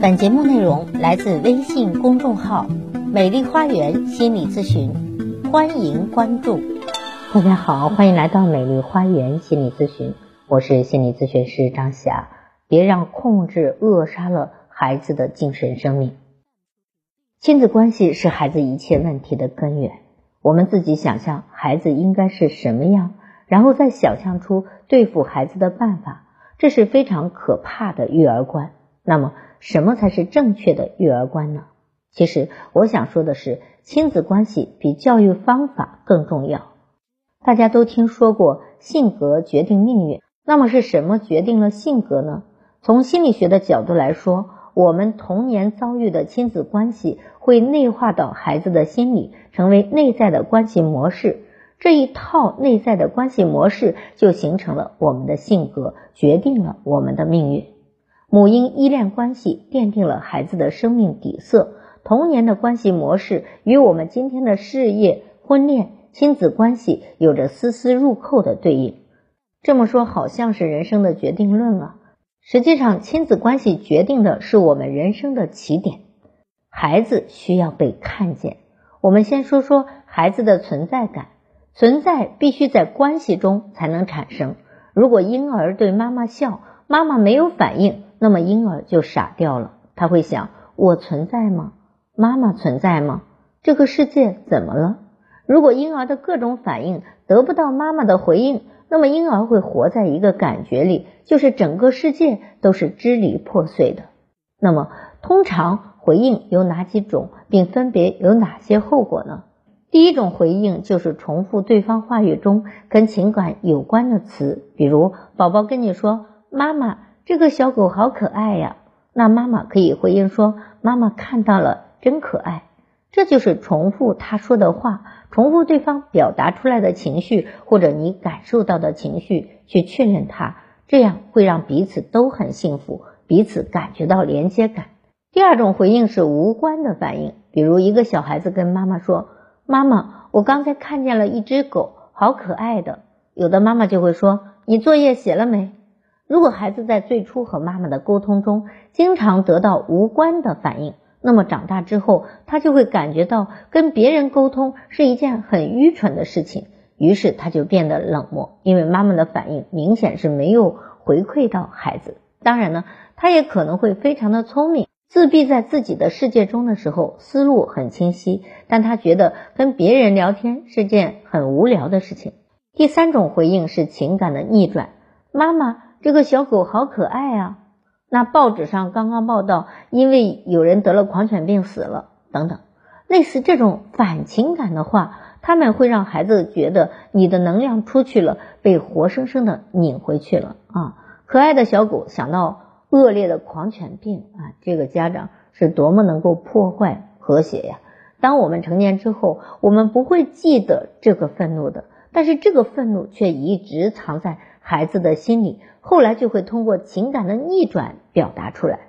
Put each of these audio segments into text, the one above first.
本节目内容来自微信公众号“美丽花园心理咨询”，欢迎关注。大家好，欢迎来到美丽花园心理咨询，我是心理咨询师张霞。别让控制扼杀了孩子的精神生命。亲子关系是孩子一切问题的根源。我们自己想象孩子应该是什么样，然后再想象出对付孩子的办法，这是非常可怕的育儿观。那么，什么才是正确的育儿观呢？其实，我想说的是，亲子关系比教育方法更重要。大家都听说过性格决定命运，那么是什么决定了性格呢？从心理学的角度来说，我们童年遭遇的亲子关系会内化到孩子的心理，成为内在的关系模式。这一套内在的关系模式就形成了我们的性格，决定了我们的命运。母婴依恋关系奠定了孩子的生命底色，童年的关系模式与我们今天的事业、婚恋、亲子关系有着丝丝入扣的对应。这么说好像是人生的决定论啊，实际上亲子关系决定的是我们人生的起点。孩子需要被看见，我们先说说孩子的存在感，存在必须在关系中才能产生。如果婴儿对妈妈笑，妈妈没有反应。那么婴儿就傻掉了，他会想：我存在吗？妈妈存在吗？这个世界怎么了？如果婴儿的各种反应得不到妈妈的回应，那么婴儿会活在一个感觉里，就是整个世界都是支离破碎的。那么，通常回应有哪几种，并分别有哪些后果呢？第一种回应就是重复对方话语中跟情感有关的词，比如宝宝跟你说：“妈妈。”这个小狗好可爱呀，那妈妈可以回应说：“妈妈看到了，真可爱。”这就是重复他说的话，重复对方表达出来的情绪或者你感受到的情绪，去确认它，这样会让彼此都很幸福，彼此感觉到连接感。第二种回应是无关的反应，比如一个小孩子跟妈妈说：“妈妈，我刚才看见了一只狗，好可爱的。”有的妈妈就会说：“你作业写了没？”如果孩子在最初和妈妈的沟通中经常得到无关的反应，那么长大之后他就会感觉到跟别人沟通是一件很愚蠢的事情，于是他就变得冷漠，因为妈妈的反应明显是没有回馈到孩子。当然呢，他也可能会非常的聪明，自闭在自己的世界中的时候思路很清晰，但他觉得跟别人聊天是件很无聊的事情。第三种回应是情感的逆转，妈妈。这个小狗好可爱啊！那报纸上刚刚报道，因为有人得了狂犬病死了，等等，类似这种反情感的话，他们会让孩子觉得你的能量出去了，被活生生的拧回去了啊！可爱的小狗想到恶劣的狂犬病啊，这个家长是多么能够破坏和谐呀！当我们成年之后，我们不会记得这个愤怒的，但是这个愤怒却一直藏在孩子的心里。后来就会通过情感的逆转表达出来。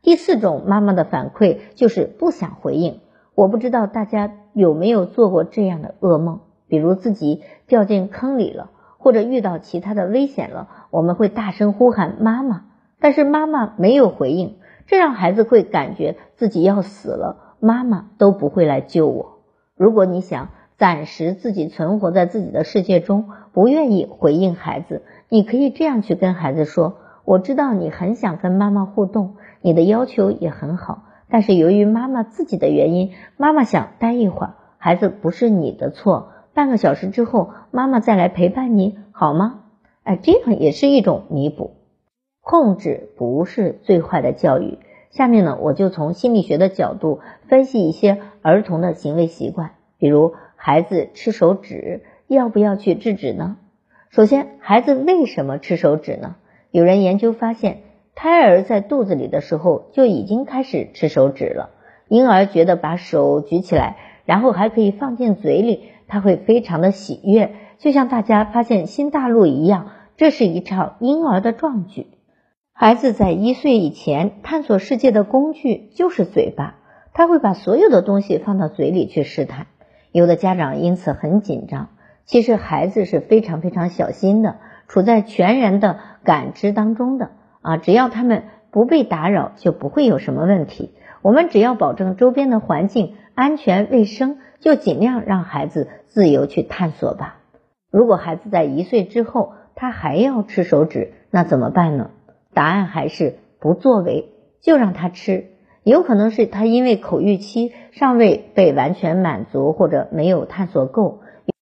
第四种妈妈的反馈就是不想回应。我不知道大家有没有做过这样的噩梦，比如自己掉进坑里了，或者遇到其他的危险了，我们会大声呼喊妈妈，但是妈妈没有回应，这让孩子会感觉自己要死了，妈妈都不会来救我。如果你想暂时自己存活在自己的世界中，不愿意回应孩子。你可以这样去跟孩子说：“我知道你很想跟妈妈互动，你的要求也很好，但是由于妈妈自己的原因，妈妈想待一会儿。孩子不是你的错，半个小时之后妈妈再来陪伴你好吗？哎，这样也是一种弥补。控制不是最坏的教育。下面呢，我就从心理学的角度分析一些儿童的行为习惯，比如孩子吃手指，要不要去制止呢？首先，孩子为什么吃手指呢？有人研究发现，胎儿在肚子里的时候就已经开始吃手指了。婴儿觉得把手举起来，然后还可以放进嘴里，他会非常的喜悦，就像大家发现新大陆一样。这是一场婴儿的壮举。孩子在一岁以前探索世界的工具就是嘴巴，他会把所有的东西放到嘴里去试探。有的家长因此很紧张。其实孩子是非常非常小心的，处在全然的感知当中的啊，只要他们不被打扰就不会有什么问题。我们只要保证周边的环境安全卫生，就尽量让孩子自由去探索吧。如果孩子在一岁之后他还要吃手指，那怎么办呢？答案还是不作为，就让他吃。有可能是他因为口欲期尚未被完全满足，或者没有探索够；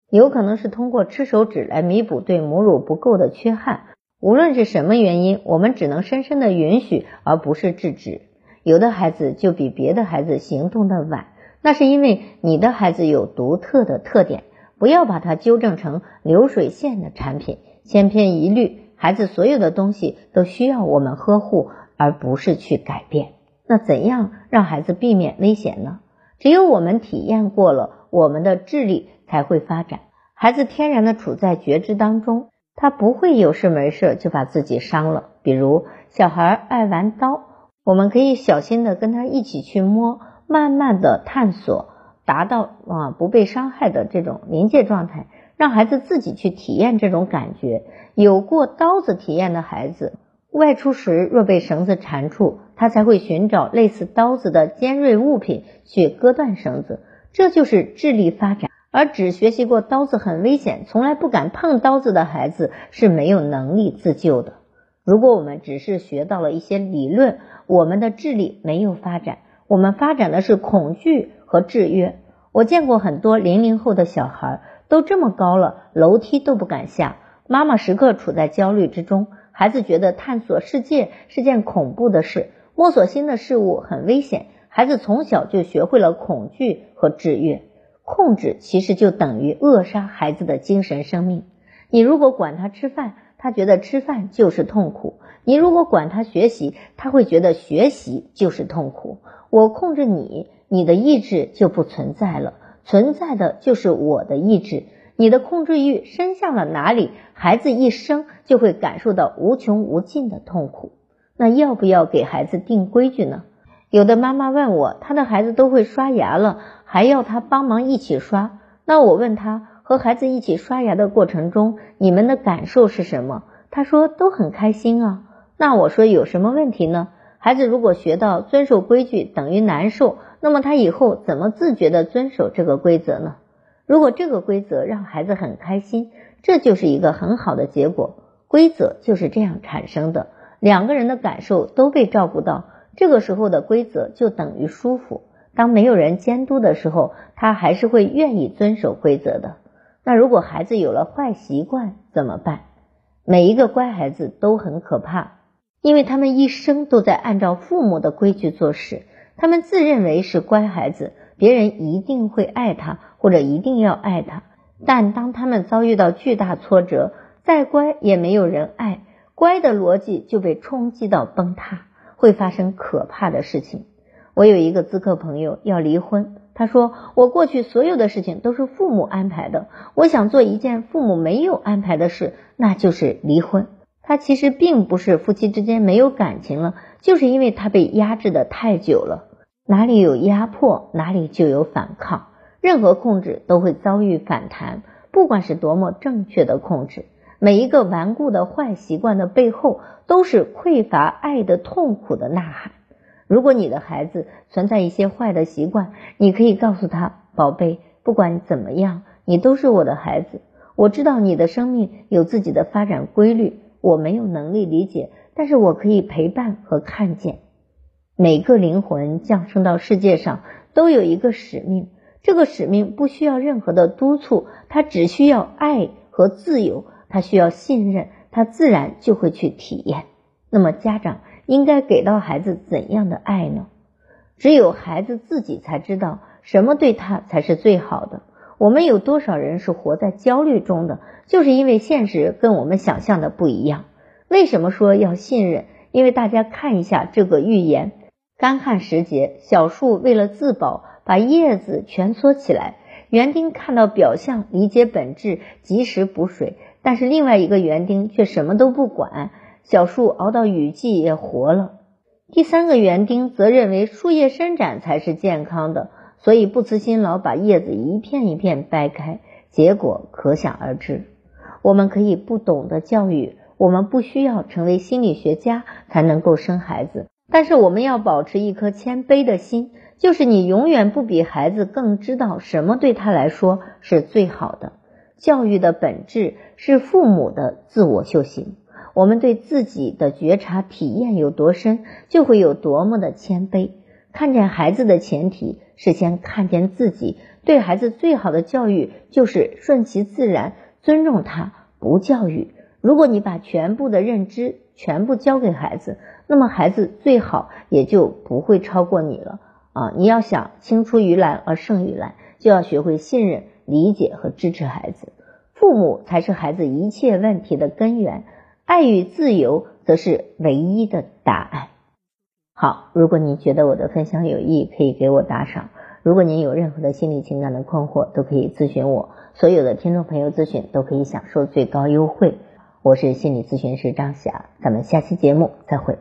有可能是通过吃手指来弥补对母乳不够的缺憾。无论是什么原因，我们只能深深的允许，而不是制止。有的孩子就比别的孩子行动的晚，那是因为你的孩子有独特的特点。不要把它纠正成流水线的产品，千篇一律。孩子所有的东西都需要我们呵护，而不是去改变。那怎样让孩子避免危险呢？只有我们体验过了，我们的智力才会发展。孩子天然的处在觉知当中，他不会有事没事就把自己伤了。比如小孩爱玩刀，我们可以小心的跟他一起去摸，慢慢的探索。达到啊不被伤害的这种临界状态，让孩子自己去体验这种感觉。有过刀子体验的孩子，外出时若被绳子缠住，他才会寻找类似刀子的尖锐物品去割断绳子。这就是智力发展。而只学习过刀子很危险，从来不敢碰刀子的孩子是没有能力自救的。如果我们只是学到了一些理论，我们的智力没有发展，我们发展的是恐惧。和制约，我见过很多零零后的小孩都这么高了，楼梯都不敢下。妈妈时刻处在焦虑之中，孩子觉得探索世界是件恐怖的事，摸索新的事物很危险。孩子从小就学会了恐惧和制约，控制其实就等于扼杀孩子的精神生命。你如果管他吃饭，他觉得吃饭就是痛苦；你如果管他学习，他会觉得学习就是痛苦。我控制你。你的意志就不存在了，存在的就是我的意志。你的控制欲伸向了哪里，孩子一生就会感受到无穷无尽的痛苦。那要不要给孩子定规矩呢？有的妈妈问我，她的孩子都会刷牙了，还要他帮忙一起刷。那我问他，和孩子一起刷牙的过程中，你们的感受是什么？他说都很开心啊。那我说有什么问题呢？孩子如果学到遵守规矩等于难受。那么他以后怎么自觉的遵守这个规则呢？如果这个规则让孩子很开心，这就是一个很好的结果。规则就是这样产生的，两个人的感受都被照顾到，这个时候的规则就等于舒服。当没有人监督的时候，他还是会愿意遵守规则的。那如果孩子有了坏习惯怎么办？每一个乖孩子都很可怕，因为他们一生都在按照父母的规矩做事。他们自认为是乖孩子，别人一定会爱他，或者一定要爱他。但当他们遭遇到巨大挫折，再乖也没有人爱，乖的逻辑就被冲击到崩塌，会发生可怕的事情。我有一个咨客朋友要离婚，他说：“我过去所有的事情都是父母安排的，我想做一件父母没有安排的事，那就是离婚。”他其实并不是夫妻之间没有感情了。就是因为他被压制的太久了，哪里有压迫，哪里就有反抗。任何控制都会遭遇反弹，不管是多么正确的控制，每一个顽固的坏习惯的背后，都是匮乏爱的痛苦的呐喊。如果你的孩子存在一些坏的习惯，你可以告诉他：“宝贝，不管怎么样，你都是我的孩子。我知道你的生命有自己的发展规律，我没有能力理解。”但是我可以陪伴和看见，每个灵魂降生到世界上都有一个使命，这个使命不需要任何的督促，他只需要爱和自由，他需要信任，他自然就会去体验。那么家长应该给到孩子怎样的爱呢？只有孩子自己才知道什么对他才是最好的。我们有多少人是活在焦虑中的？就是因为现实跟我们想象的不一样。为什么说要信任？因为大家看一下这个寓言：干旱时节，小树为了自保，把叶子蜷缩起来。园丁看到表象，理解本质，及时补水。但是另外一个园丁却什么都不管，小树熬到雨季也活了。第三个园丁则认为树叶伸展才是健康的，所以不辞辛劳把叶子一片一片掰开，结果可想而知。我们可以不懂得教育。我们不需要成为心理学家才能够生孩子。但是我们要保持一颗谦卑的心，就是你永远不比孩子更知道什么对他来说是最好的。教育的本质是父母的自我修行。我们对自己的觉察体验有多深，就会有多么的谦卑。看见孩子的前提是先看见自己。对孩子最好的教育就是顺其自然，尊重他，不教育。如果你把全部的认知全部交给孩子，那么孩子最好也就不会超过你了啊！你要想青出于蓝而胜于蓝，就要学会信任、理解和支持孩子。父母才是孩子一切问题的根源。爱与自由则是唯一的答案。好，如果你觉得我的分享有益，可以给我打赏。如果您有任何的心理情感的困惑，都可以咨询我。所有的听众朋友咨询都可以享受最高优惠。我是心理咨询师张霞，咱们下期节目再会。